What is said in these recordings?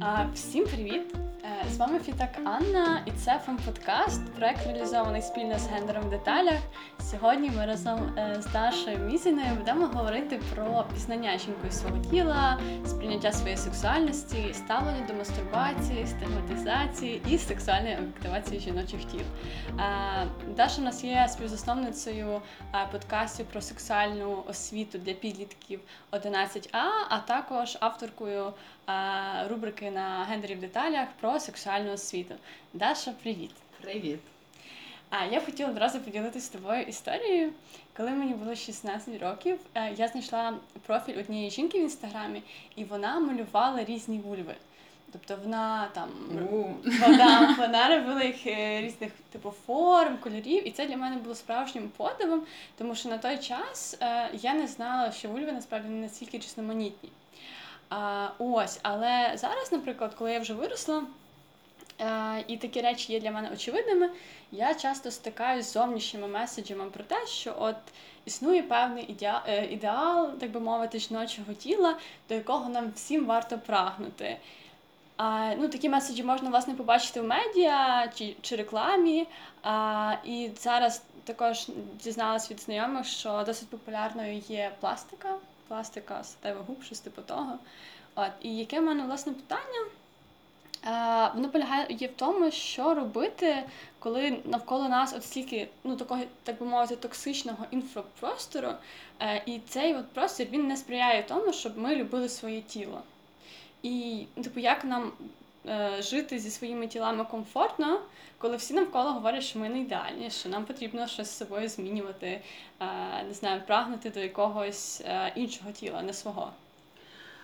А, Всім привіт! З вами Фітак Анна, і це фан-подкаст, проект реалізований спільно з гендером в деталях. Сьогодні ми разом е, з Дашою Мізіною будемо говорити про пізнання жінкою свого тіла, сприйняття своєї сексуальності, ставлення до мастурбації, стигматизації і сексуальної активації жіночих тіл. Е, Даша у нас є співзасновницею е, подкастів про сексуальну освіту для підлітків 11А, а також авторкою рубрики на гендері в деталях про сексуальну освіту. Даша, привіт! Привіт. А я б хотіла одразу поділитися з тобою історією. Коли мені було 16 років, е, я знайшла профіль однієї жінки в інстаграмі, і вона малювала різні вульви. Тобто вона там вона, вона робила їх е, різних типу форм, кольорів, і це для мене було справжнім подивом, тому що на той час е, я не знала, що вульви насправді не настільки різноманітні. А, ось, але зараз, наприклад, коли я вже виросла, і такі речі є для мене очевидними, я часто стикаюсь з зовнішніми меседжами про те, що от існує певний ідеал, ідеал, так би мовити, жіночого тіла, до якого нам всім варто прагнути. А, ну, такі меседжі можна власне побачити в медіа чи, чи рекламі. А, і зараз також дізналась від знайомих, що досить популярною є пластика, пластика статевих губ, щось типу того. От, і яке в мене власне питання? Е, воно полягає в тому, що робити, коли навколо нас от стільки, ну такого, так би мовити, токсичного інфопростору, е, і цей от простір він не сприяє тому, щоб ми любили своє тіло. І, ну, типу, як нам е, жити зі своїми тілами комфортно, коли всі навколо говорять, що ми не ідеальні, що нам потрібно щось з собою змінювати, не знаю, прагнути до якогось іншого тіла, не свого.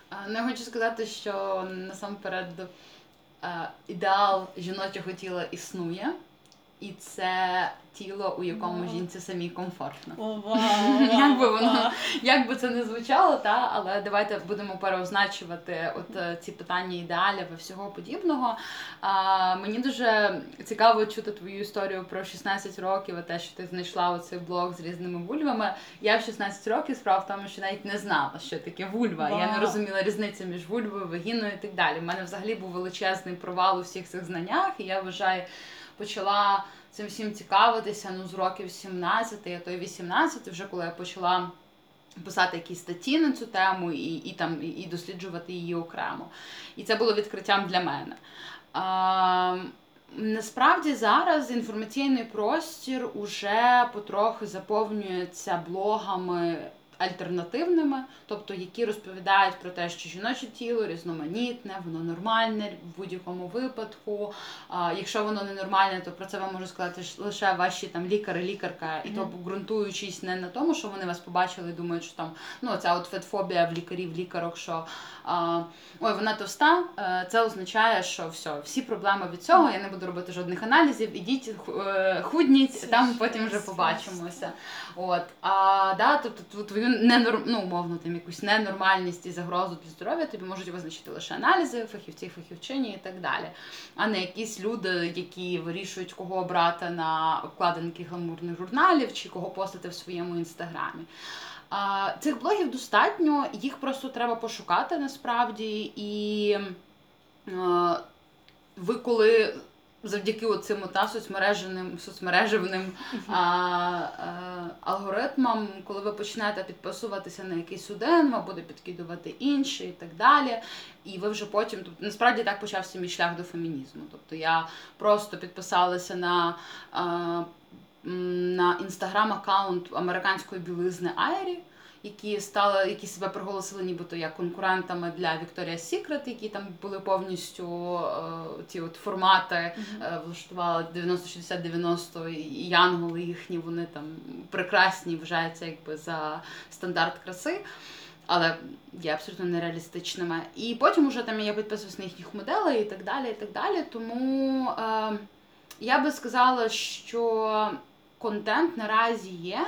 а, Ну, хочу сказати, що насамперед ідеал жіночого тіла існує, і це тіло, у якому жінці самій комфортно. Як би воно як би це не звучало, та але давайте будемо переозначувати от е, ці питання ідеалів і всього подібного. А, мені дуже цікаво чути твою історію про 16 років, і те, що ти знайшла оцей блог з різними вульвами. Я в 16 років справа в тому, що навіть не знала, що таке вульва. Я не розуміла різницю між вульвою, вагіною і так далі. У мене взагалі був величезний провал у всіх цих знаннях, і я вважаю, почала цим всім цікавитися ну з років 17, а то й 18, вже коли я почала писати якісь статті на цю тему і, і там і- досліджувати її окремо. І це було відкриттям для мене. А, Насправді зараз інформаційний простір уже потрохи заповнюється блогами альтернативними, тобто які розповідають про те, що жіноче тіло різноманітне, воно нормальне в будь-якому випадку. А, якщо воно не нормальне, то про це вам можу сказати лише ваші там лікари, лікарка, і то ґрунтуючись не на тому, що вони вас побачили і думають, що там ну ця от фетфобія в лікарів, лікарок, що ой, вона товста, е, це означає, що все, всі проблеми від цього. Я не буду робити жодних аналізів. Ідіть, е, худніть, там потім вже побачимося. От а да, тобто твою ненор... ну, умовно, там якусь ненормальність і загрозу для здоров'я тобі можуть визначити лише аналізи, фахівці, фахівчині і так далі, а не якісь люди, які вирішують, кого обрати на обкладинки гламурних журналів чи кого постати в своєму інстаграмі. Цих блогів достатньо, їх просто треба пошукати насправді. І е, ви коли завдяки оцим та соцмережевним, соцмережевним а, а, алгоритмам, коли ви почнете підписуватися на якийсь один, вам буде підкидувати інший і так далі. І ви вже потім, тобто насправді так почався мій шлях до фемінізму. Тобто я просто підписалася на. А, м, на інстаграм-аккаунт американської білизни Айрі, які стали, які себе проголосили нібито як конкурентами для Victoria's Secret, які там були повністю е, ті от формати е, влаштували 90-60-90 і янголи їхні, вони там прекрасні, вважаються якби за стандарт краси. Але є абсолютно нереалістичними. І потім уже там я підписуюсь на їхніх моделей і так далі. і так далі. Тому е, я би сказала, що контент наразі є.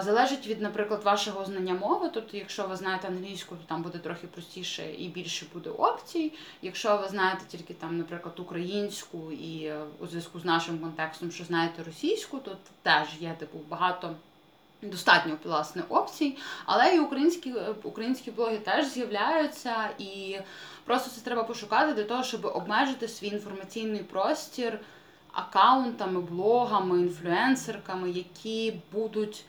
Залежить від, наприклад, вашого знання мови. Тобто, якщо ви знаєте англійську, то там буде трохи простіше і більше буде опцій. Якщо ви знаєте тільки там, наприклад, українську і е, у зв'язку з нашим контекстом, що знаєте російську, то теж є типу багато Достатньо власне опцій, але і українські е, українські блоги теж з'являються, і просто це треба пошукати для того, щоб обмежити свій інформаційний простір аккаунтами, блогами, інфлюенсерками, які будуть.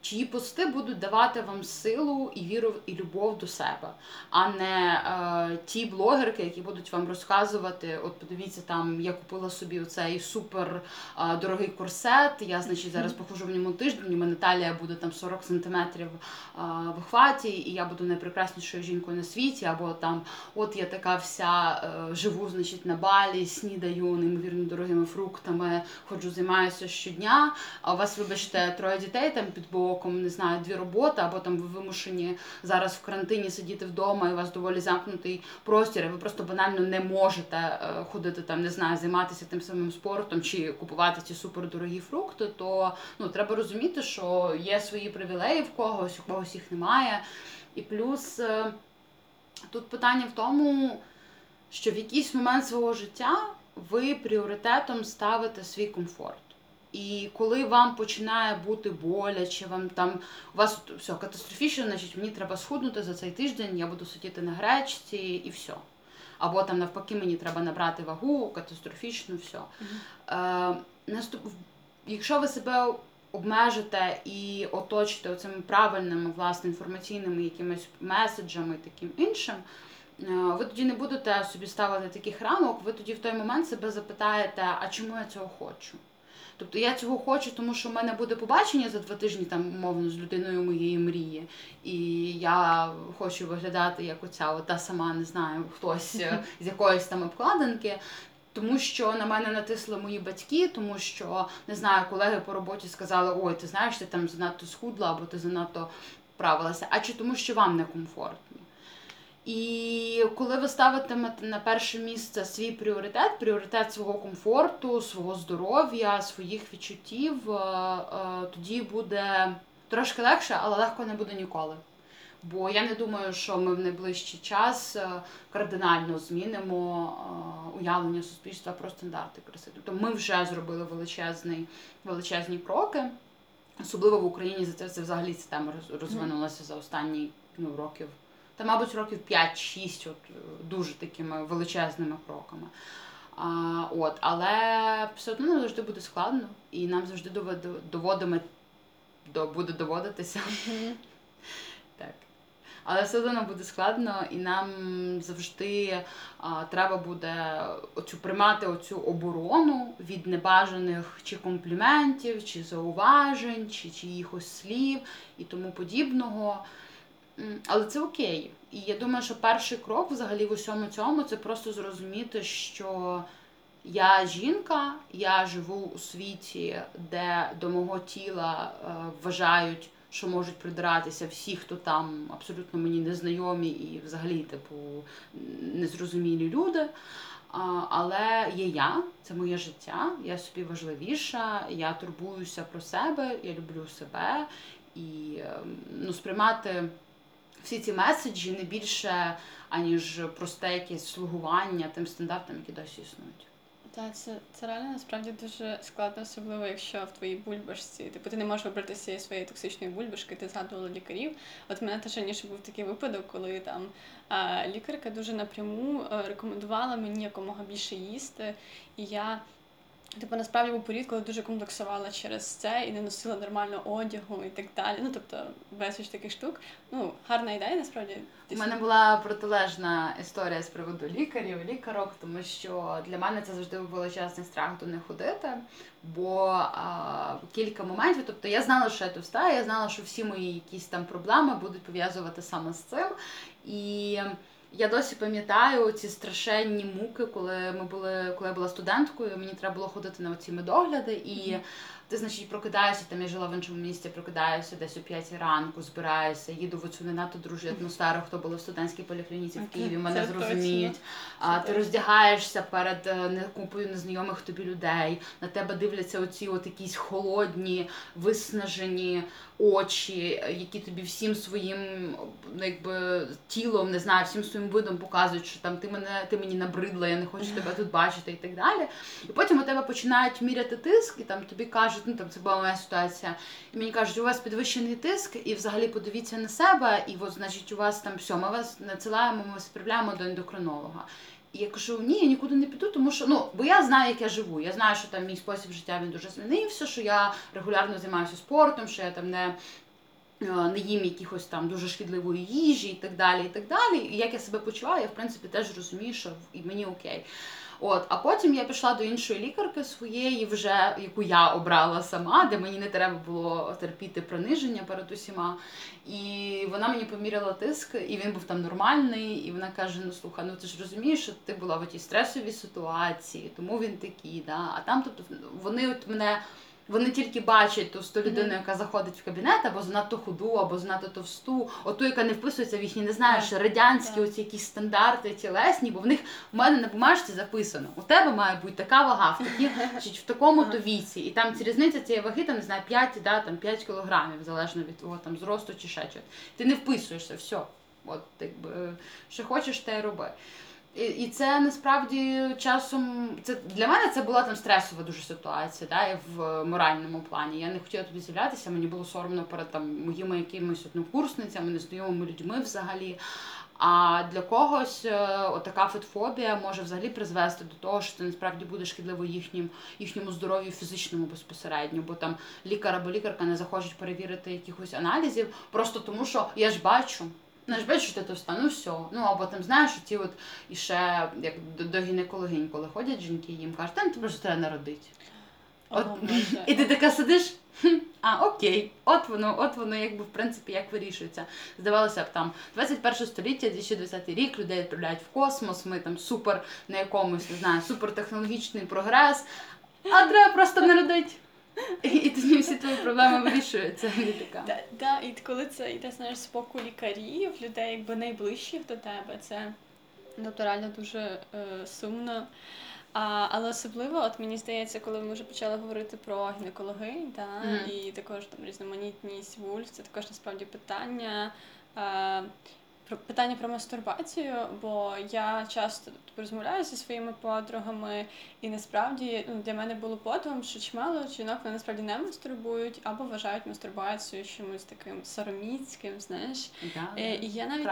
Чиї пости будуть давати вам силу і віру і любов до себе, а не е, ті блогерки, які будуть вам розказувати: от подивіться, там я купила собі оцей супер е, дорогий корсет. Я, значить, зараз похожу в ньому тиждень. У мене талія буде там 40 сантиметрів е, в охваті, і я буду найпрекраснішою жінкою на світі. Або там, от я така вся е, живу, значить, на балі, снідаю неймовірно дорогими фруктами, ходжу, займаюся щодня. А у вас, вибачте, троє дітей там під боком боком, не знаю, дві роботи, або там ви вимушені зараз в карантині сидіти вдома, і у вас доволі замкнутий простір, і ви просто банально не можете е, ходити там, не знаю, займатися тим самим спортом чи купувати ці супердорогі фрукти, то ну треба розуміти, що є свої привілеї в когось, у когось їх немає. І плюс е, тут питання в тому, що в якийсь момент свого життя ви пріоритетом ставите свій комфорт. І коли вам починає бути боляче, вам там у вас все катастрофічно, значить мені треба схуднути за цей тиждень, я буду сидіти на гречці і все. Або там навпаки мені треба набрати вагу, катастрофічно все. Mm-hmm. Е, наступ... Якщо ви себе обмежите і оточите цими правильними власне інформаційними якимись меседжами таким іншим. Е, ви тоді не будете собі ставити таких рамок, ви тоді в той момент себе запитаєте, а чому я цього хочу? Тобто я цього хочу, тому що в мене буде побачення за два тижні, там умовно з людиною моєї мрії. І я хочу виглядати як оця та сама, не знаю, хтось е, з якоїсь там обкладинки. Тому що на мене натисли мої батьки, тому що не знаю, колеги по роботі сказали, ой, ти знаєш, ти там занадто схудла або ти занадто правилася, а чи тому, що вам некомфортно. І коли ви ставитимете на перше місце свій пріоритет, пріоритет свого комфорту, свого здоров'я, своїх відчуттів, е, е, тоді буде трошки легше, але легко не буде ніколи. Бо я не думаю, що ми в найближчий час е, кардинально змінимо уявлення суспільства про стандарти краси. Тобто ми вже зробили величезний, величезні кроки, особливо в Україні за це, це взагалі ця тема розвинулася за останні ну, років та, мабуть, років 5-6, от е, дуже такими величезними кроками. А, от, Але все одно нам завжди буде складно, і нам завжди доводимо, до, буде доводитися. Так. Але все одно буде складно, і нам завжди а, треба буде оцю приймати оцю оборону від небажаних чи компліментів, чи зауважень, чи чиїхось слів і тому подібного. Але це окей. І я думаю, що перший крок взагалі в усьому цьому це просто зрозуміти, що я жінка, я живу у світі, де до мого тіла е, вважають, що можуть придиратися всі, хто там абсолютно мені незнайомі і взагалі, типу, незрозумілі люди. Але є я, це моє життя, я собі важливіша, я турбуюся про себе, я люблю себе і ем, ну, сприймати всі ці меседжі не більше, аніж просте якесь слугування тим стандартам, які досі існують. Так, це це реально насправді дуже складно, особливо якщо в твоїй бульбашці, типу ти не можеш вибрати з цієї своєї токсичної бульбашки, ти згадувала лікарів. От в мене теж раніше був такий випадок, коли там лікарка дуже напряму а, рекомендувала мені якомога більше їсти, і я Типу, насправді був період, коли дуже комплексувала через це і не носила нормально одягу і так далі. Ну тобто безліч таких штук. Ну, гарна ідея, насправді. У мене була протилежна історія з приводу лікарів, лікарок, тому що для мене це завжди був величезний страх до них ходити. Бо а, кілька моментів, тобто я знала, що я товста, я знала, що всі мої якісь там проблеми будуть пов'язувати саме з цим. І я досі пам'ятаю ці страшенні муки, коли ми були, коли я була студенткою. Мені треба було ходити на оці медогляди і. Ти, значить, прокидаєшся, там я жила в іншому місці, прокидаюся десь о 5 ранку, збираюся, їду в цю не надто дружню атмосферу, хто були в студентській поліклініці в Києві, мене зрозуміють. А ти роздягаєшся перед е, купою незнайомих тобі людей. На тебе дивляться оці от якісь холодні, виснажені очі, які тобі всім своїм ну, якби тілом, не знаю, всім своїм видом показують, що там ти мене ти мені набридла, я не хочу тебе тут бачити і так далі. І потім у тебе починають міряти тиск, і там тобі кажуть кажуть, ну там це була моя ситуація. І мені кажуть, у вас підвищений тиск, і взагалі подивіться на себе, і от, значить, у вас там все, ми вас надсилаємо, ми вас відправляємо до ендокринолога. І я кажу, ні, я нікуди не піду, тому що ну, бо я знаю, як я живу. Я знаю, що там мій спосіб життя він дуже змінився, що я регулярно займаюся спортом, що я там не. Е, не їм якихось там дуже шкідливої їжі і так далі. І так далі. І як я себе почуваю, я в принципі теж розумію, що і мені окей. От, а потім я пішла до іншої лікарки своєї, вже яку я обрала сама, де мені не треба було терпіти приниження перед усіма. І вона мені поміряла тиск, і він був там нормальний. І вона каже: Ну слухай, ну ти ж розумієш, що ти була в тій стресовій ситуації, тому він такий. Да? А там, тобто, вони от мене. Вони тільки бачать ту людину, яка заходить в кабінет, або занадто худу, або занадто товсту, оту, яка не вписується в їхні, не знаєш, радянські оці якісь стандарти тілесні, бо в них в мене на бумажці записано. У тебе має бути така вага, в такі, в такому то віці. І там ці різниця цієї ваги, там не знаю, 5, да, там 5 кілограмів, залежно від твого там зросту чи ще чого. Ти не вписуєшся, все. От, якби, що хочеш, те й роби. І це насправді часом це для мене це була там стресова дуже ситуація, да, в моральному плані. Я не хотіла туди з'являтися, мені було соромно перед там моїми якимись однокурсницями, незнайомими людьми взагалі. А для когось е, отака фетфобія може взагалі призвести до того, що це насправді буде шкідливо їхнім їхньому здоров'ю фізичному безпосередньо, бо там лікар або лікарка не захочуть перевірити якихось аналізів, просто тому що я ж бачу. Ну, ж бачиш, ти товста, ну все. Ну або там знаєш, ті от і ще як до, до гінекологинь, коли ходять жінки, їм кажуть, там ти просто треба народити. От, І ти така сидиш, а окей, от воно, от воно, якби в принципі як вирішується. Здавалося б, там 21 століття, 2020 рік людей відправляють в космос. Ми там супер на якомусь не знаю, супертехнологічний прогрес, а треба просто народити. І тоді всі твої проблеми вирішуються. Так, да, і коли це йде знаєш, з боку лікарів, людей якби найближчих до тебе, це тобто реально дуже е, сумно. А, Але особливо, от мені здається, коли ми вже почали говорити про гінекологи, да, mm. і також там різноманітність вульф, це також насправді питання. Е, питання про мастурбацію, бо я часто розмовляю зі своїми подругами, і насправді ну, для мене було подивом, що чимало жінок вони насправді не мастурбують або вважають мастурбацію чимось таким сороміцьким, знаєш. Да, е, і я навіть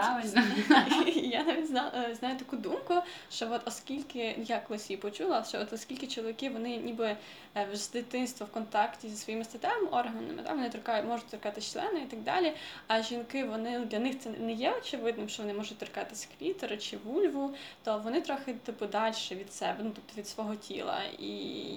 я навіть знаю, знаю таку думку, що от оскільки я колись її почула, що от оскільки чоловіки вони ніби е, з дитинства в контакті зі своїми статевими органами, да, вони торкають, можуть торкати члени і так далі. А жінки вони для них це не є очевидним, що вони можуть торкатися клітера чи вульву, то вони трохи типу далі від себе, ну тобто від свого тіла. І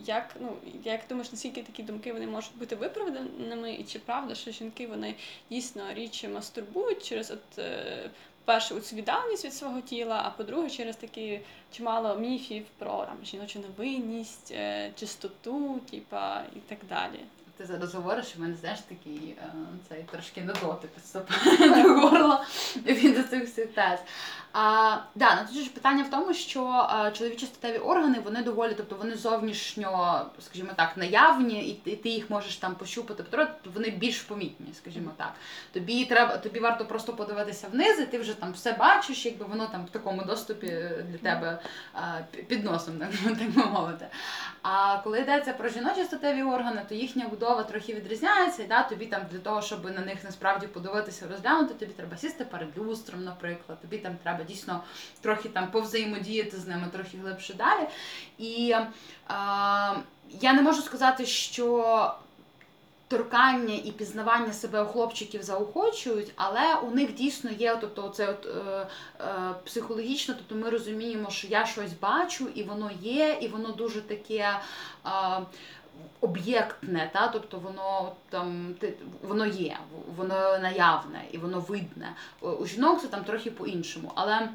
як ну як думаєш, наскільки такі думки вони можуть бути виправданими, і чи правда, що жінки вони дійсно річі мастурбують через от. Е, перше, цю віддаленість від свого тіла, а по-друге, через такі чимало міфів про там жіночу невинність, е, чистоту, типа і так далі. Ти зараз говориш, в мене знаєш такий е, цей трошки недоти підступає до горла від цих всіх тез. А, да, ну тут ж питання в тому, що а, чоловічі статеві органи вони доволі, тобто вони зовнішньо, скажімо так, наявні, і, і ти їх можеш там пощупати, тобто вони більш помітні, скажімо так. Тобі треба, тобі варто просто подивитися вниз, і ти вже там все бачиш, якби воно там в такому доступі для тебе а, під носом, так би мовити. А коли йдеться про жіночі статеві органи, то їхня будова трохи відрізняється, і да, тобі там для того, щоб на них насправді подивитися, розглянути, тобі треба сісти перед люстром, наприклад, тобі там треба дійсно трохи там повзаємодіяти з ними, трохи глибше далі. І е, я не можу сказати, що. Торкання і пізнавання себе у хлопчиків заохочують, але у них дійсно є тобто, це от, е, е, психологічно, тобто ми розуміємо, що я щось бачу, і воно є, і воно дуже таке е, об'єктне, та? тобто воно там воно є, воно наявне і воно видне. У жінок це там трохи по-іншому. Але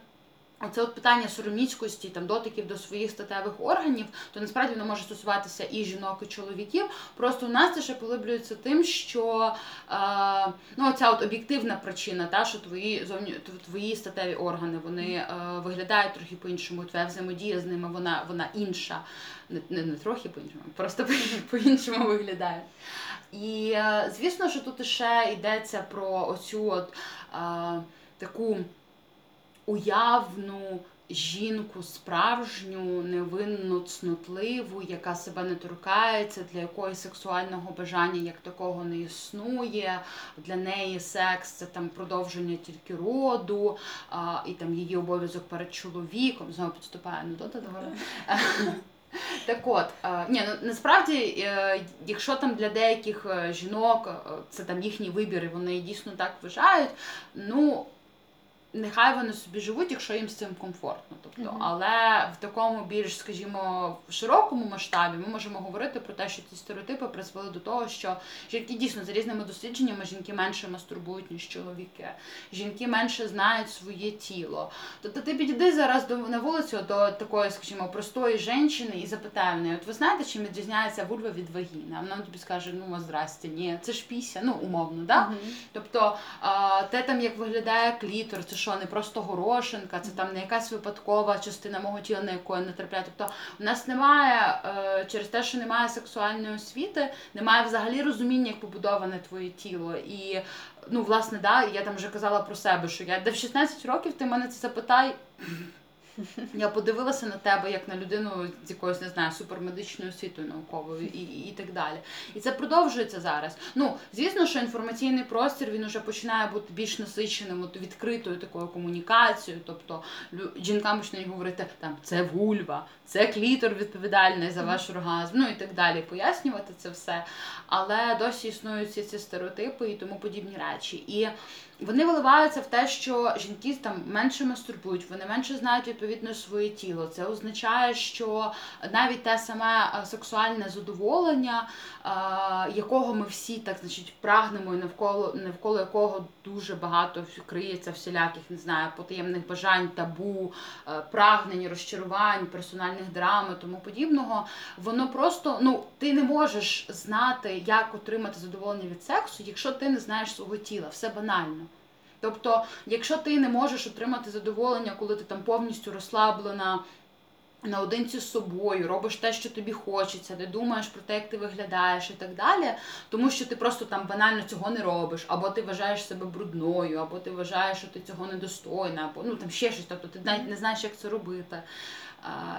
Оце от питання сороміцькості, там дотиків до своїх статевих органів, то насправді воно може стосуватися і жінок, і чоловіків. Просто у нас це ще полиблюється тим, що е, ну ця от об'єктивна причина, та що твої зовні твої статеві органи вони е, виглядають трохи по-іншому. Твоя взаємодія з ними вона вона інша, не не, не трохи по-іншому, просто по-іншому виглядає. І е, звісно, що тут ще йдеться про оцю от е, таку уявну жінку справжню, невинну, цнотливу, яка себе не торкається, для якої сексуального бажання як такого не існує. Для неї секс це там продовження тільки роду, а, і там її обов'язок перед чоловіком. Знову підступає анекдота до гори. Так от, ні, ну насправді, е, якщо там для деяких е, жінок е, це там їхній вибір, і вони дійсно так вважають, ну нехай вони собі живуть, якщо їм з цим комфортно. Тобто, Мгм. але в такому більш, скажімо, широкому масштабі ми можемо говорити про те, що ці стереотипи призвели до того, що жінки дійсно за різними дослідженнями жінки менше мастурбують, ніж чоловіки. Жінки менше знають своє тіло. Тобто ти підійди зараз до на вулицю до такої, скажімо, простої жінки і запитай в неї, от ви знаєте, чим відрізняється вульва від вагіни? А вона тобі скаже, ну здрасте, ні, це ж піся, ну умовно, да? Мгм. Тобто те там, як виглядає клітор, це що, не просто горошинка, це там не якась випадкова частина мого тіла, на яку я не трапляю. Тобто у нас немає е, через те, що немає сексуальної освіти, немає взагалі розуміння, як побудоване твоє тіло. І ну, власне, да, я там вже казала про себе, що я де в 16 років ти мене це запитай. Я подивилася на тебе як на людину з якоюсь, не знаю, супермедичною освітою науковою і, і, так далі. І це продовжується зараз. Ну, звісно, що інформаційний простір він уже починає бути більш насиченим, от відкритою такою комунікацією. Тобто жінкам починають говорити там це вульва, це клітор відповідальний за ваш оргазм, ну і так далі. Пояснювати це все. Але досі існують ці, ці стереотипи і тому подібні речі. І вони виливаються в те, що жінки там менше мастурбують, вони менше знають відповідно своє тіло. Це означає, що навіть те саме е, сексуальне задоволення, е, якого ми всі так значить прагнемо, і навколо навколо якого дуже багато криється всіляких, не знаю, потаємних бажань, табу, е, прагнень, розчарувань, персональних драм і тому подібного. Воно просто ну ти не можеш знати, як отримати задоволення від сексу, якщо ти не знаєш свого тіла, все банально. Тобто, якщо ти не можеш отримати задоволення, коли ти там повністю розслаблена наодинці з собою, робиш те, що тобі хочеться, не думаєш про те, як ти виглядаєш і так далі, тому що ти просто там банально цього не робиш, або ти вважаєш себе брудною, або ти вважаєш, що ти цього недостойна, або ну там ще щось, тобто ти навіть не знаєш, як це робити.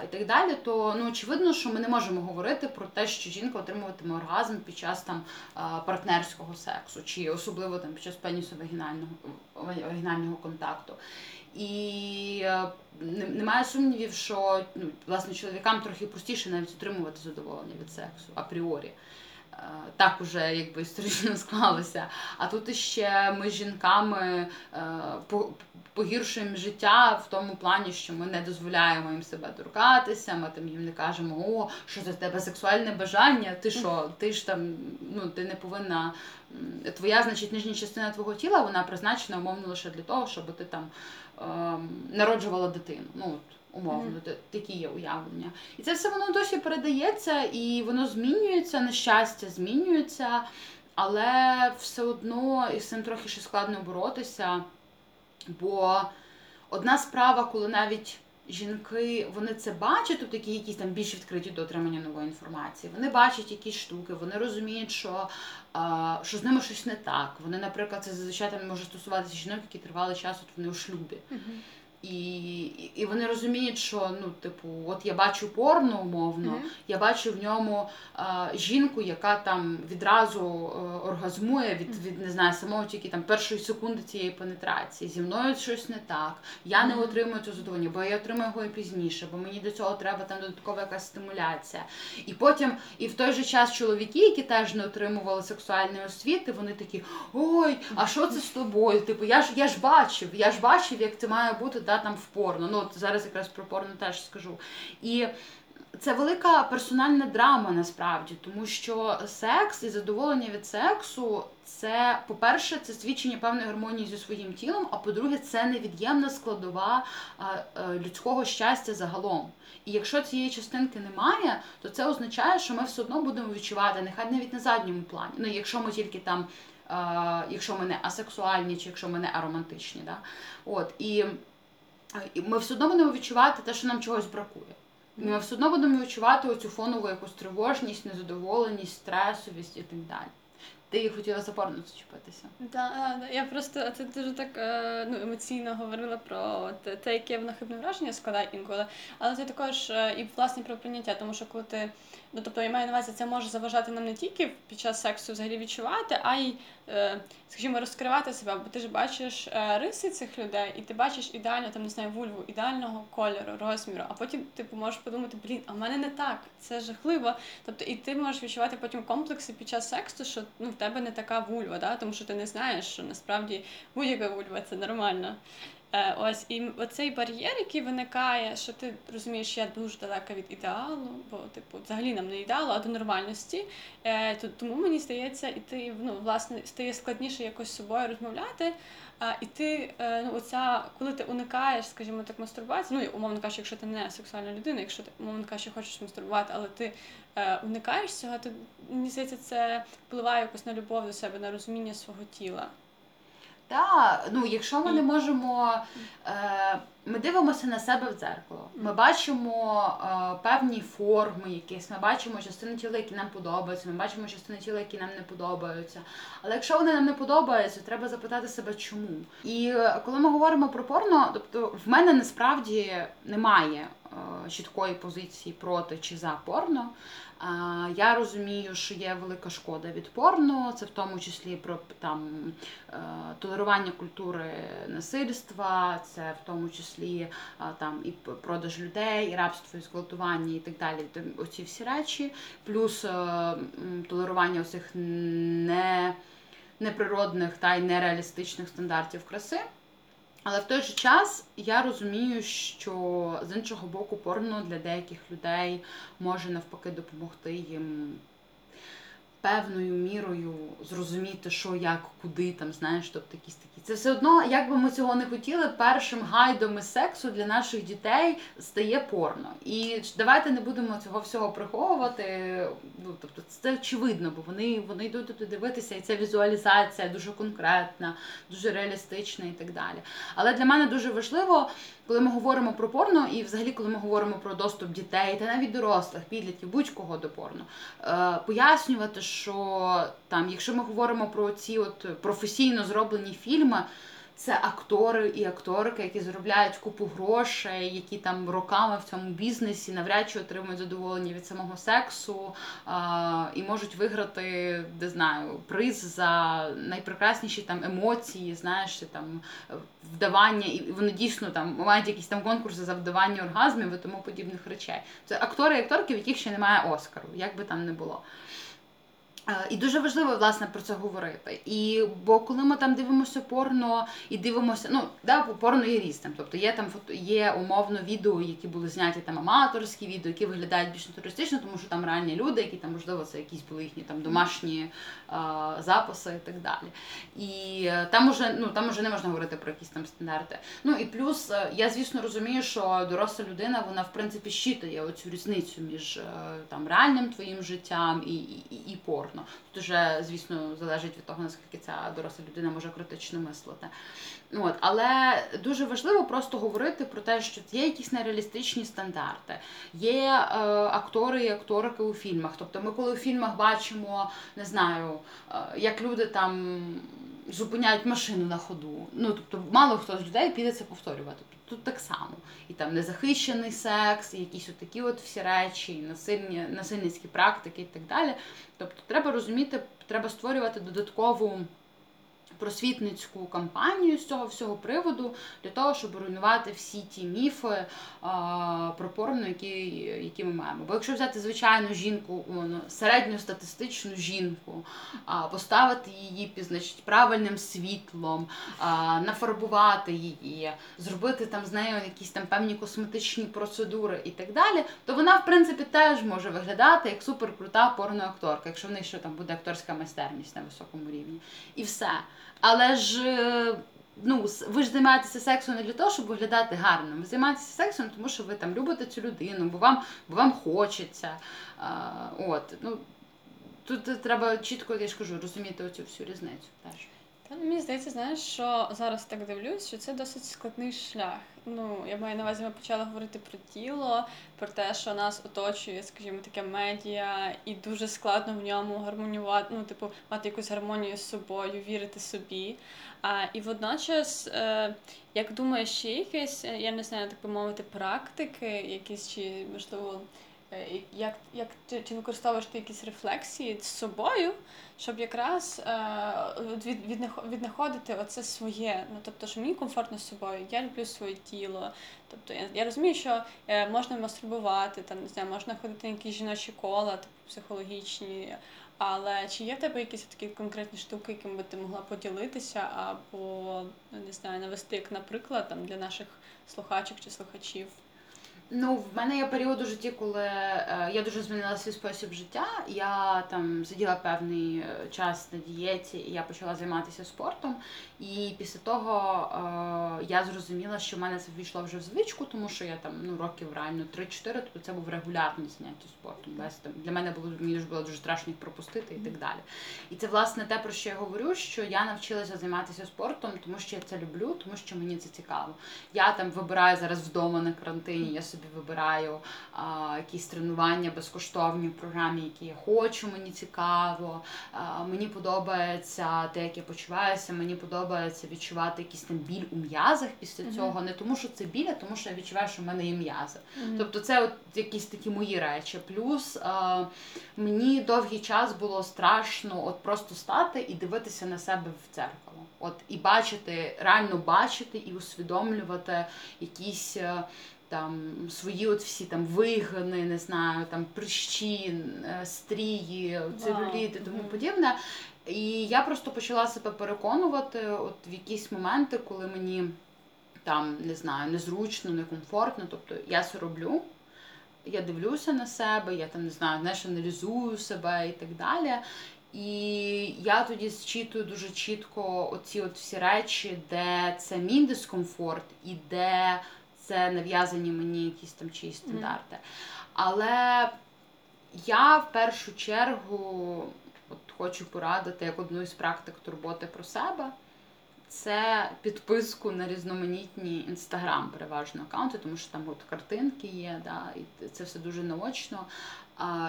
І так далі, то ну очевидно, що ми не можемо говорити про те, що жінка отримуватиме оргазм під час там партнерського сексу, чи особливо там під час пенісовагінального вагінального вагінального контакту. І е, немає сумнівів, що ну, власне чоловікам трохи простіше навіть отримувати задоволення від сексу апріорі. Е, Так уже якби історично склалося. А тут іще ми з жінками е, погіршуємо життя в тому плані, що ми не дозволяємо їм себе торкатися, ми там їм не кажемо, о, що в тебе сексуальне бажання, ти що, ти ж там, ну ти не повинна. Твоя, значить, нижня частина твого тіла вона призначена умовно лише для того, щоб ти там ем, народжувала дитину. Ну умовно, Мгм. та- такі є уявлення. І це все воно досі передається, і воно змінюється, на щастя, змінюється, але все одно із цим трохи ще складно боротися. Бо одна справа, коли навіть жінки вони це бачать, тобто які якісь там більш відкриті до отримання нової інформації. Вони бачать якісь штуки, вони розуміють, що, що з ними щось не так. Вони, наприклад, це зазвичай там може стосуватися жінок, які тривали час, от вони у шлюбі. Мгм. І, і вони розуміють, що ну, типу, от я бачу порно умовно, Мгм. я бачу в ньому а, жінку, яка там відразу е, оргазмує від, від не знаю, самого тільки там першої секунди цієї пенетрації. Зі мною щось не так. Я не отримую цього задоволення, бо я отримую його і пізніше, бо мені до цього треба там додаткова якась стимуляція. І потім, і в той же час чоловіки, які теж не отримували сексуальної освіти, вони такі: ой, а що це з тобою? Типу, я ж я ж бачив, я ж бачив, як це має бути да, там в порно. Ну от зараз якраз про порно теж скажу. І це велика персональна драма насправді, тому що секс і задоволення від сексу це, по-перше, це свідчення певної гармонії зі своїм тілом, а по-друге, це невід'ємна складова е, людського щастя загалом. І якщо цієї частинки немає, то це означає, що ми все одно будемо відчувати, нехай навіть на задньому плані. Ну, якщо ми тільки там, е, якщо ми не асексуальні, чи якщо ми не аромантичні. Да? От, і, ми все одно будемо відчувати те, що нам чогось бракує. Ми все одно будемо відчувати оцю фонову якусь тривожність, незадоволеність, стресовість і так далі. ти хотіла за порно зачепитися. Да. Я просто це дуже так е, ну, емоційно говорила про те, те, яке воно хибне враження складає інколи. Але це також е, і власне про прийняття, тому що коли ти, ну тобто я маю на увазі, це може заважати нам не тільки під час сексу взагалі відчувати, а й, е, скажімо, розкривати себе. Бо ти ж бачиш е, риси цих людей, і ти бачиш ідеально там не знаю, вульву, ідеального кольору, розміру. А потім типу можеш подумати, блін, а в мене не так, це жахливо. Тобто, і ти можеш відчувати потім комплекси під час сексу, що ну в тебе не така вульва, да? тому що ти не знаєш, що насправді будь-яка вульва це нормально. Е, ось і оцей бар'єр, який виникає, що ти розумієш, я дуже далека від ідеалу, бо типу взагалі нам не ідеалу, а до нормальності. Е, то, тому мені здається, і ти ну, власне стає складніше якось з собою розмовляти. І ти, е, ну, оця, коли ти уникаєш, скажімо так, мастурбації, ну, умовно кажучи, якщо ти не сексуальна людина, якщо ти, умовно кажучи, хочеш мастурбувати, але ти уникаєш цього, то мені здається, це впливає якось на любов до себе, на розуміння свого тіла. Так, ну якщо ми не можемо, е, ми дивимося на себе в дзеркало. Ми бачимо е, певні форми, якісь, ми бачимо частини тіла, які нам подобаються, ми бачимо частини тіла, які нам не подобаються. Але якщо вони нам не подобаються, треба запитати себе, чому. І е, коли ми говоримо про порно, тобто в мене насправді немає е, чіткої позиції проти чи за порно. Я розумію, що є велика шкода від порно, це в тому числі про там е, толерування культури насильства, це в тому числі там і продаж людей, і рабство, і зґвалтування, і так далі. Оці всі речі, плюс е, толерування оцих не, неприродних та й нереалістичних стандартів краси. Але в той же час я розумію, що з іншого боку, порно для деяких людей може навпаки допомогти їм певною мірою зрозуміти, що як, куди там, знаєш, тобто якісь такі. Це все одно, як би ми цього не хотіли, першим гайдом із сексу для наших дітей стає порно. І давайте не будемо цього всього приховувати. Ну тобто, це очевидно, бо вони вони йдуть туди дивитися, і ця візуалізація дуже конкретна, дуже реалістична і так далі. Але для мене дуже важливо коли ми говоримо про порно, і взагалі, коли ми говоримо про доступ дітей та навіть дорослих, підлітків, будь-кого до порно, е, пояснювати, що там, якщо ми говоримо про ці от професійно зроблені фільми це актори і акторки, які заробляють купу грошей, які там роками в цьому бізнесі навряд чи отримують задоволення від самого сексу а, і можуть виграти, не знаю, приз за найпрекрасніші там емоції, знаєш, там вдавання, і вони дійсно там мають якісь там конкурси за вдавання оргазмів і тому подібних речей. Це актори і акторки, в яких ще немає Оскару, як би там не було. Е, і дуже важливо власне про це говорити. І бо коли ми там дивимося порно і дивимося, ну да, порно є різним. Тобто є там фото, є умовно відео, які були зняті там аматорські відео, які виглядають більш туристично, тому що там реальні люди, які там можливо це якісь були їхні там домашні а, записи і так далі. І е, там уже ну там уже не можна говорити про якісь там стандарти. Ну і плюс е, я звісно розумію, що доросла людина вона в принципі щитує оцю різницю між там реальним твоїм життям і, і, і порно комфортно. Тут вже, звісно, залежить від того, наскільки ця доросла людина може критично мислити. От, Але дуже важливо просто говорити про те, що є якісь нереалістичні стандарти, є е, актори і акторки у фільмах. Тобто ми, коли у фільмах бачимо, не знаю, е, як люди там. Зупиняють машину на ходу. Ну тобто, мало хто з людей піде це повторювати. Тут так само. І там незахищений секс, і якісь отакі от всі речі, і насильні, насильницькі практики і так далі. Тобто, треба розуміти, треба створювати додаткову просвітницьку кампанію з цього всього приводу для того, щоб руйнувати всі ті міфи а, про порно, які які ми маємо. Бо якщо взяти звичайну жінку, ну, середньостатистичну жінку, поставити її значить, правильним світлом, нафарбувати її, зробити там з нею якісь там певні косметичні процедури і так далі, то вона, в принципі, теж може виглядати як суперкрута порноакторка, якщо в неї ще там буде акторська майстерність на високому рівні. І все. Але ж е, ну, ви ж займаєтеся сексом не для того, щоб виглядати гарно. Ви займаєтеся сексом, тому що ви там любите цю людину, бо вам бо вам хочеться. А, от, ну, Тут треба чітко, я ж кажу, розуміти оцю всю різницю теж. Та ну, мені здається, знаєш, що зараз так дивлюсь, що це досить складний шлях. Ну, я маю на увазі, ми почали говорити про тіло, про те, що нас оточує, скажімо, таке медіа, і дуже складно в ньому гармонювати, ну, типу, мати якусь гармонію з собою, вірити собі. А, І водночас, е, як думаєш, ще якісь, е, я не знаю, так би мовити, практики, якісь чи можливо. Е, як як ти чи використовуєш ти якісь рефлексії з собою, щоб якраз е, від, віднаходити оце своє. Ну тобто, що мені комфортно з собою, я люблю своє тіло. Тобто я я розумію, що е, можна мастурбувати, там не знаю, можна ходити на якісь жіночі кола, типу психологічні. Але чи є в тебе якісь такі конкретні штуки, якими би ти могла поділитися, або не знаю, навести як наприклад там для наших слухачок чи слухачів? Ну, в мене є період у житті, коли е, я дуже змінила свій спосіб життя. Я там сиділа певний е, час на дієті, і я почала займатися спортом. І після того е, я зрозуміла, що в мене це ввійшло вже в звичку, тому що я там ну років реально 3-4, тобто це був регулярний заняття спортом. Без там для мене було мені дуже було дуже страшно їх пропустити і так далі. І це власне те, про що я говорю, що я навчилася займатися спортом, тому що я це люблю, тому що мені це цікаво. Я там вибираю зараз вдома на карантині. Я собі вибираю а, якісь тренування безкоштовні в програмі, які я хочу, мені цікаво. А, мені подобається те, як я почуваюся, мені подобається відчувати якийсь там біль у м'язах після mm-hmm. цього. Не тому, що це біль, а тому що я відчуваю, що в мене є м'язи. Mm-hmm. Тобто це от якісь такі мої речі. Плюс а, мені довгий час було страшно от просто стати і дивитися на себе в дзеркало. От і бачити, реально бачити і усвідомлювати якісь там свої от всі там вигини, не знаю, там прищі, е, стрії, целюліти, тому подібне. І я просто почала себе переконувати от в якісь моменти, коли мені там не знаю, незручно, некомфортно. Тобто я це роблю, я дивлюся на себе, я там не знаю, знаєш, аналізую себе і так далі. І я тоді зчитую дуже чітко оці от всі речі, де це мій дискомфорт і де це нав'язані мені якісь там чиїсь стандарти. Але я в першу чергу от хочу порадити як одну із практик турботи про себе. Це підписку на різноманітні інстаграм, переважно аккаунти, тому що там от картинки є, да, і це все дуже наочно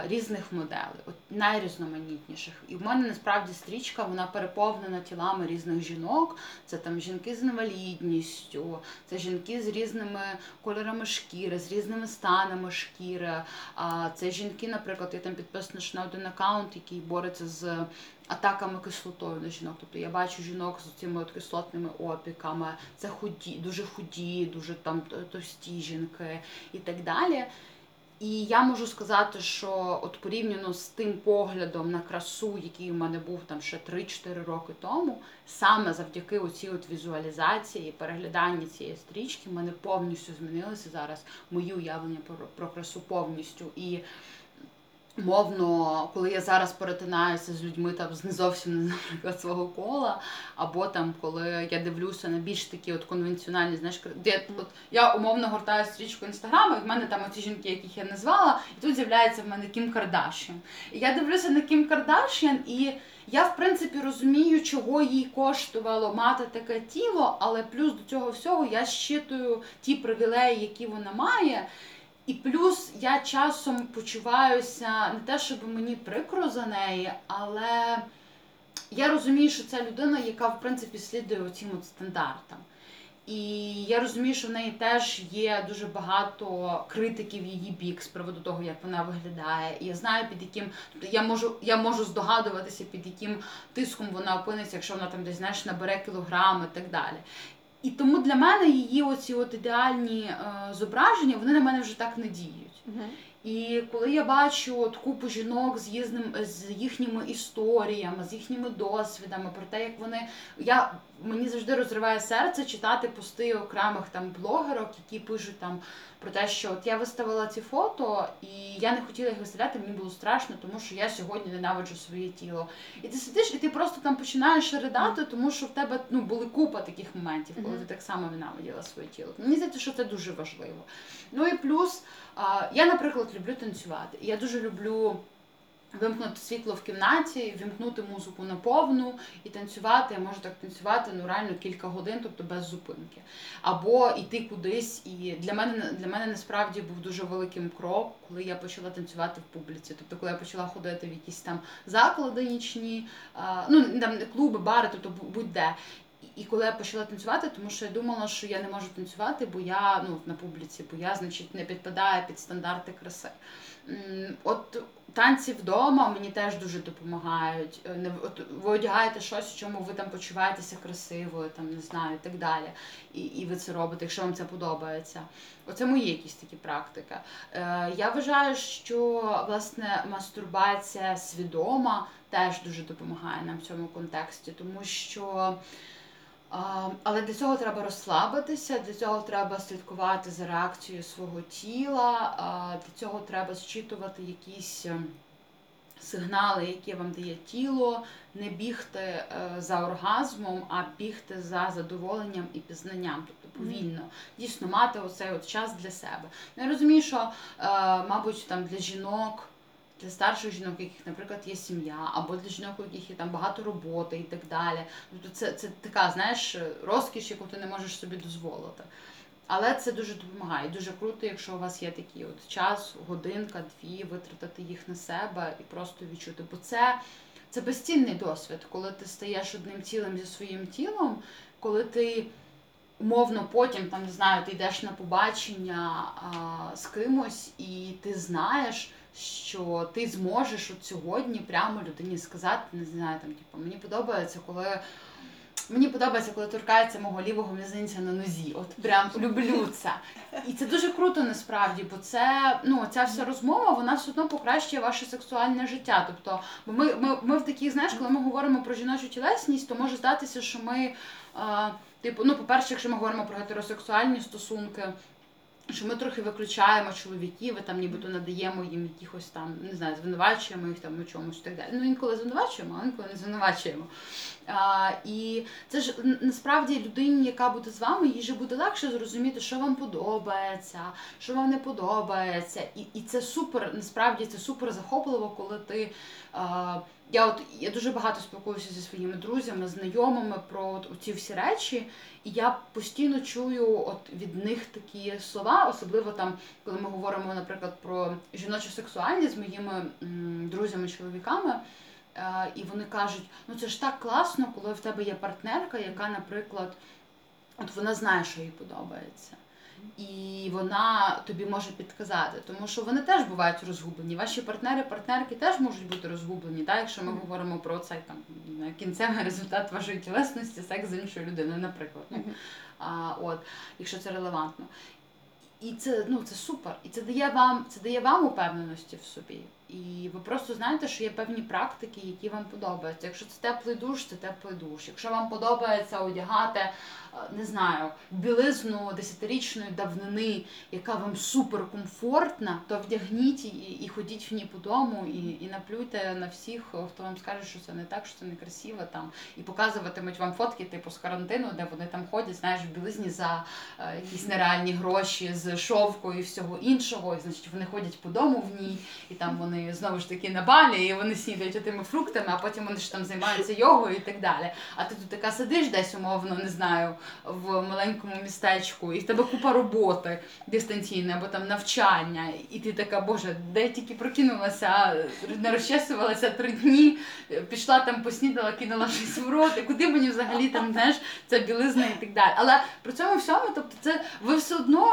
різних моделей, от найрізноманітніших. І в мене насправді стрічка вона переповнена тілами різних жінок. Це там жінки з інвалідністю, це жінки з різними кольорами шкіри, з різними станами шкіри. Це жінки, наприклад, я там підписана на один аккаунт, який бореться з. Атаками кислотою на жінок. Тобто я бачу жінок з цими от кислотними опіками, це худі, дуже худі, дуже там товсті жінки і так далі. І я можу сказати, що от порівняно з тим поглядом на красу, який у мене був там ще 3-4 роки тому, саме завдяки оцій от візуалізації, перегляданні цієї стрічки, в мене повністю змінилося зараз мої уявлення про, про красу повністю. І Мовно, коли я зараз перетинаюся з людьми там з не зовсім наприклад свого кола, або там коли я дивлюся на більш такі от конвенціональні, знаєш, де от я умовно гортаю стрічку інстаграму, і в мене там оці жінки, яких я назвала, і тут з'являється в мене Кім Кардашян. І я дивлюся на Кім Кардашян, і я в принципі розумію, чого їй коштувало мати таке тіло, але плюс до цього всього я щитую ті привілеї, які вона має. І плюс я часом почуваюся не те, щоб мені прикро за неї, але я розумію, що це людина, яка в принципі слідує от стандартам. І я розумію, що в неї теж є дуже багато критиків її бік з приводу того, як вона виглядає. І я знаю, під яким тобто я можу я можу здогадуватися, під яким тиском вона опиниться, якщо вона там десь знаєш, набере кілограми і так далі. І тому для мене її оці от ідеальні е, зображення, вони на мене вже так не діють. Uh-huh. І коли я бачу от купу жінок з їзним, з їхніми історіями, з їхніми досвідами, про те, як вони. Я Мені завжди розриває серце читати пости окремих там блогерок, які пишуть там про те, що от я виставила ці фото, і я не хотіла їх виставляти, мені було страшно, тому що я сьогодні ненавиджу своє тіло. І ти сидиш, і ти просто там починаєш ридати, тому що в тебе ну були купа таких моментів, коли ти так само ненавиділа своє тіло. Мені здається, що це дуже важливо. Ну і плюс я, наприклад, люблю танцювати. Я дуже люблю Вимкнути світло в кімнаті, вимкнути музику на повну і танцювати. Я можу так танцювати ну реально кілька годин, тобто без зупинки. Або йти кудись. І для мене для мене насправді був дуже великим крок, коли я почала танцювати в публіці. Тобто, коли я почала ходити в якісь там заклади нічні, ну там клуби, бари, тобто будь-де. І коли я почала танцювати, тому що я думала, що я не можу танцювати, бо я ну на публіці, бо я, значить, не підпадаю під стандарти краси. От танці вдома мені теж дуже допомагають. Е, от ви одягаєте щось, в чому ви там почуваєтеся красивою, там не знаю, і так далі. І і ви це робите, якщо вам це подобається. Оце мої якісь такі практики. Е, Я вважаю, що власне мастурбація свідома теж дуже допомагає нам в цьому контексті, тому що. Але для цього треба розслабитися, для цього треба слідкувати за реакцією свого тіла, для цього треба зчитувати якісь ем, сигнали, які вам дає тіло, не бігти е, за оргазмом, а бігти за задоволенням і пізнанням, тобто повільно, дійсно мати оцей от час для себе. Ну, я розумію, що, е, мабуть, там для жінок для старших жінок, яких, наприклад, є сім'я, або для жінок, у яких є там багато роботи і так далі. Тобто це це така, знаєш, розкіш, яку ти не можеш собі дозволити. Але це дуже допомагає. Дуже круто, якщо у вас є такий от час, годинка, дві, витратити їх на себе і просто відчути. Бо це це безцінний досвід, коли ти стаєш одним цілим зі своїм тілом, коли ти умовно потім там не знаю, ти йдеш на побачення а, з кимось, і ти знаєш що ти зможеш от сьогодні прямо людині сказати, не знаю, там, типу, мені подобається, коли. Мені подобається, коли торкається мого лівого мізинця на нозі. От прям люблю це. І це дуже круто насправді, бо це ну ця вся розмова вона все одно покращує ваше сексуальне життя. Тобто, ми ми, ми в такій, знаєш, коли ми говоримо про жіночу тілесність, то може здатися, що ми, е, типу, ну, по-перше, якщо ми говоримо про гетеросексуальні стосунки, що ми трохи виключаємо чоловіків, і там нібито надаємо їм якихось там, не знаю, звинувачуємо їх там у чомусь і так далі. Ну інколи звинувачуємо, а інколи не звинувачуємо. А, І це ж насправді людині, яка буде з вами, їй же буде легше зрозуміти, що вам подобається, що вам не подобається. І і це супер, насправді це супер захопливо, коли ти. А, я от я дуже багато спілкуюся зі своїми друзями, знайомими про от, ці всі речі, і я постійно чую от від них такі слова, особливо там, коли ми говоримо, наприклад, про жіночу сексуальність з моїми друзями-чоловіками. Е, і вони кажуть: ну це ж так класно, коли в тебе є партнерка, яка, наприклад, от вона знає, що їй подобається і вона тобі може підказати, тому що вони теж бувають розгублені. Ваші партнери, партнерки теж можуть бути розгублені, так? якщо ми говоримо про цей там кінцевий результат вашої тілесності, секс з іншою людиною, наприклад. Ну, а, от, Якщо це релевантно. І це ну це супер. І це дає вам це дає вам упевненості в собі. І ви просто знаєте, що є певні практики, які вам подобаються. Якщо це теплий душ, це теплий душ. Якщо вам подобається одягати, е, не знаю, білизну десятирічної давнини, яка вам суперкомфортна, то вдягніть і, і ходіть в ній по дому, і і наплюйте на всіх, хто вам скаже, що це не так, що це не красиво там, і показуватимуть вам фотки, типу з карантину, де вони там ходять, знаєш, в білизні за е, якісь нереальні гроші з шовку і всього іншого. І значить вони ходять по дому в ній, і там вони вони знову ж таки на балі, і вони снідають тими фруктами, а потім вони ж там займаються йогою і так далі. А ти тут така сидиш десь, умовно, не знаю, в маленькому містечку, і в тебе купа роботи дистанційної або там навчання, і ти така, боже, де я тільки прокинулася, не розчесувалася три дні, пішла там, поснідала, кинула щось в рот, і куди мені взагалі там знаєш, ця білизна і так далі. Але при цьому всьому, тобто, це ви все одно.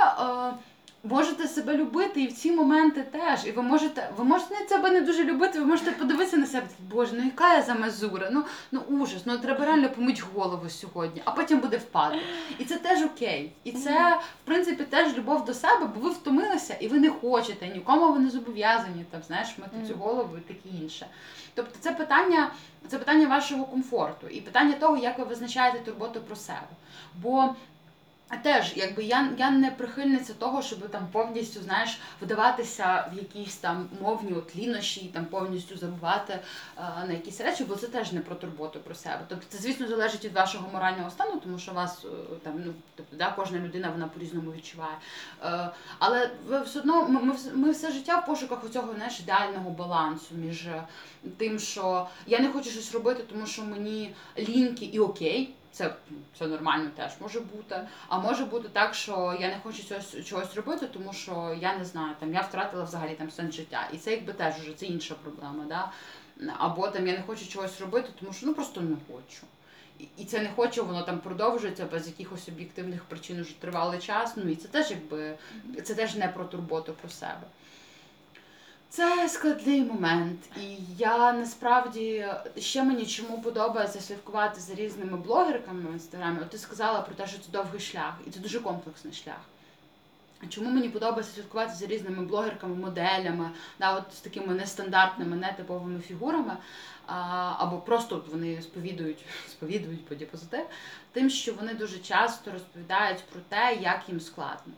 Можете себе любити і в ці моменти теж. І ви можете, ви можете себе не дуже любити, ви можете подивитися на себе, боже, ну яка я за мазура, ну ну ужас, ну треба реально помити голову сьогодні, а потім буде впадати. І це теж окей. І це, в принципі, теж любов до себе, бо ви втомилися і ви не хочете, нікому ви не зобов'язані там, знаєш, мити цю голову і таке інше. Тобто це питання, це питання вашого комфорту і питання того, як ви визначаєте турботу про себе. Бо теж, якби я я не прихильниця того, щоб там повністю знаєш вдаватися в якісь там мовні от лінощі, там повністю забувати а, на якісь речі, бо це теж не про турботу про себе. Тобто це, звісно, залежить від вашого морального стану, тому що вас е, там ну тобто, да, кожна людина вона по-різному відчуває. Е, але ви все одно ми, ми, ми все життя в пошуках оцього знаєш, ідеального балансу між тим, що я не хочу щось робити, тому що мені ліньки і окей. Це це нормально теж може бути. А може бути так, що я не хочу чогось, чогось робити, тому що я не знаю, там я втратила взагалі там сенс життя. І це якби теж вже це інша проблема. Да? Або там я не хочу чогось робити, тому що ну просто не хочу. І це не хочу, воно там продовжується без якихось об'єктивних причин уже тривалий час. Ну і це теж якби це теж не про турботу про себе. Це складний момент, і я насправді ще мені чому подобається слідкувати за різними блогерками в інстаграмі. От ти сказала про те, що це довгий шлях, і це дуже комплексний шлях. Чому мені подобається слідкувати за різними блогерками, моделями, да, от з такими нестандартними, нетиповими фігурами, а, або просто вони сповідують, сповідують бодіпозитив, тим, що вони дуже часто розповідають про те, як їм складно.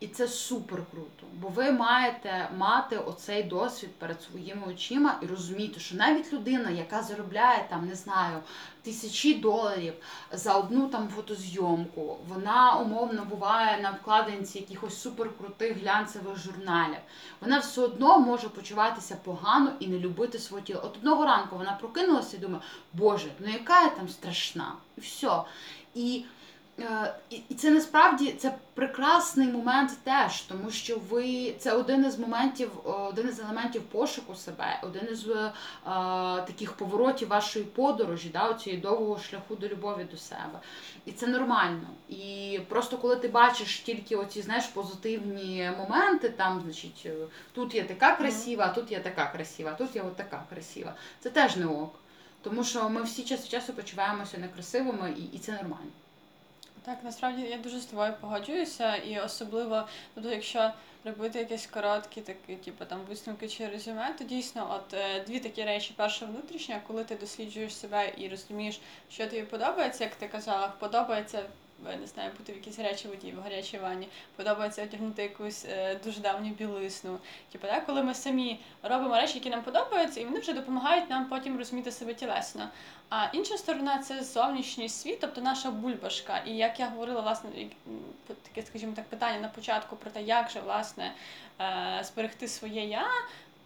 І це супер круто, бо ви маєте мати оцей досвід перед своїми очима і розуміти, що навіть людина, яка заробляє там, не знаю, тисячі доларів за одну там фотозйомку, вона умовно буває на вкладинці якихось суперкрутих глянцевих журналів. Вона все одно може почуватися погано і не любити своє тіло. От одного ранку вона прокинулася і думає, Боже, ну яка я там страшна, і все. І і це насправді це прекрасний момент теж, тому що ви це один із моментів, один із елементів пошуку себе, один із е, таких поворотів вашої подорожі, да, цієї довгого шляху до любові до себе. І це нормально. І просто коли ти бачиш тільки оці знаєш позитивні моменти, там, значить, е, тут я така красива, тут я така красива, тут я от така красива. Це теж не ок. Тому що ми всі час від часу почуваємося некрасивими, і, і це нормально. Так, насправді я дуже з тобою погоджуюся, і особливо, тобто, якщо робити якісь короткі, такі, типу там висновки чи резюме, то дійсно, от е, дві такі речі: перша внутрішня, коли ти досліджуєш себе і розумієш, що тобі подобається, як ти казала, подобається не знаю, бути в якійсь гарячій воді, в гарячій ванні, подобається одягнути якусь е, дуже давню білисну. Типу, так, коли ми самі робимо речі, які нам подобаються, і вони вже допомагають нам потім розуміти себе тілесно. А інша сторона це зовнішній світ, тобто наша бульбашка. І як я говорила, власне, таке, скажімо так, питання на початку про те, як же власне е, зберегти своє я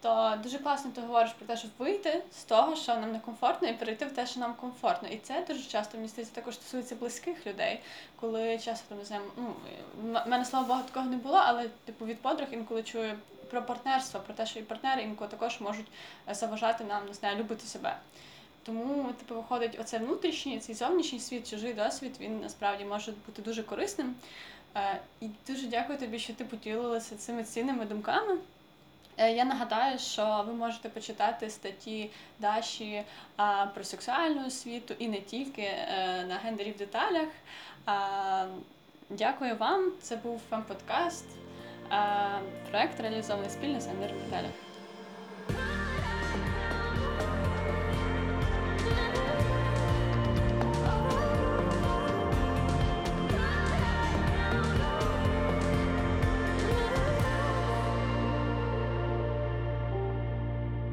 то дуже класно ти говориш про те, щоб вийти з того, що нам не комфортно, і перейти в те, що нам комфортно. І це дуже часто мені здається, також стосується близьких людей, коли часто не знаю, ну мене слава Богу, такого не було, але типу від подруг інколи чую про партнерство, про те, що і партнери інколи також можуть е, заважати нам не знаю, любити себе. Тому типу виходить, оце внутрішній, цей зовнішній світ, чужий досвід, він насправді може бути дуже корисним. Е, і дуже дякую тобі, що ти поділилася цими цінними думками. Е, я нагадаю, що ви можете почитати статті Даші про сексуальну освіту і не тільки е, на гендері в деталях. Дякую вам. Це був фем-подкаст. Проект реалізований спільно з гендером в деталях.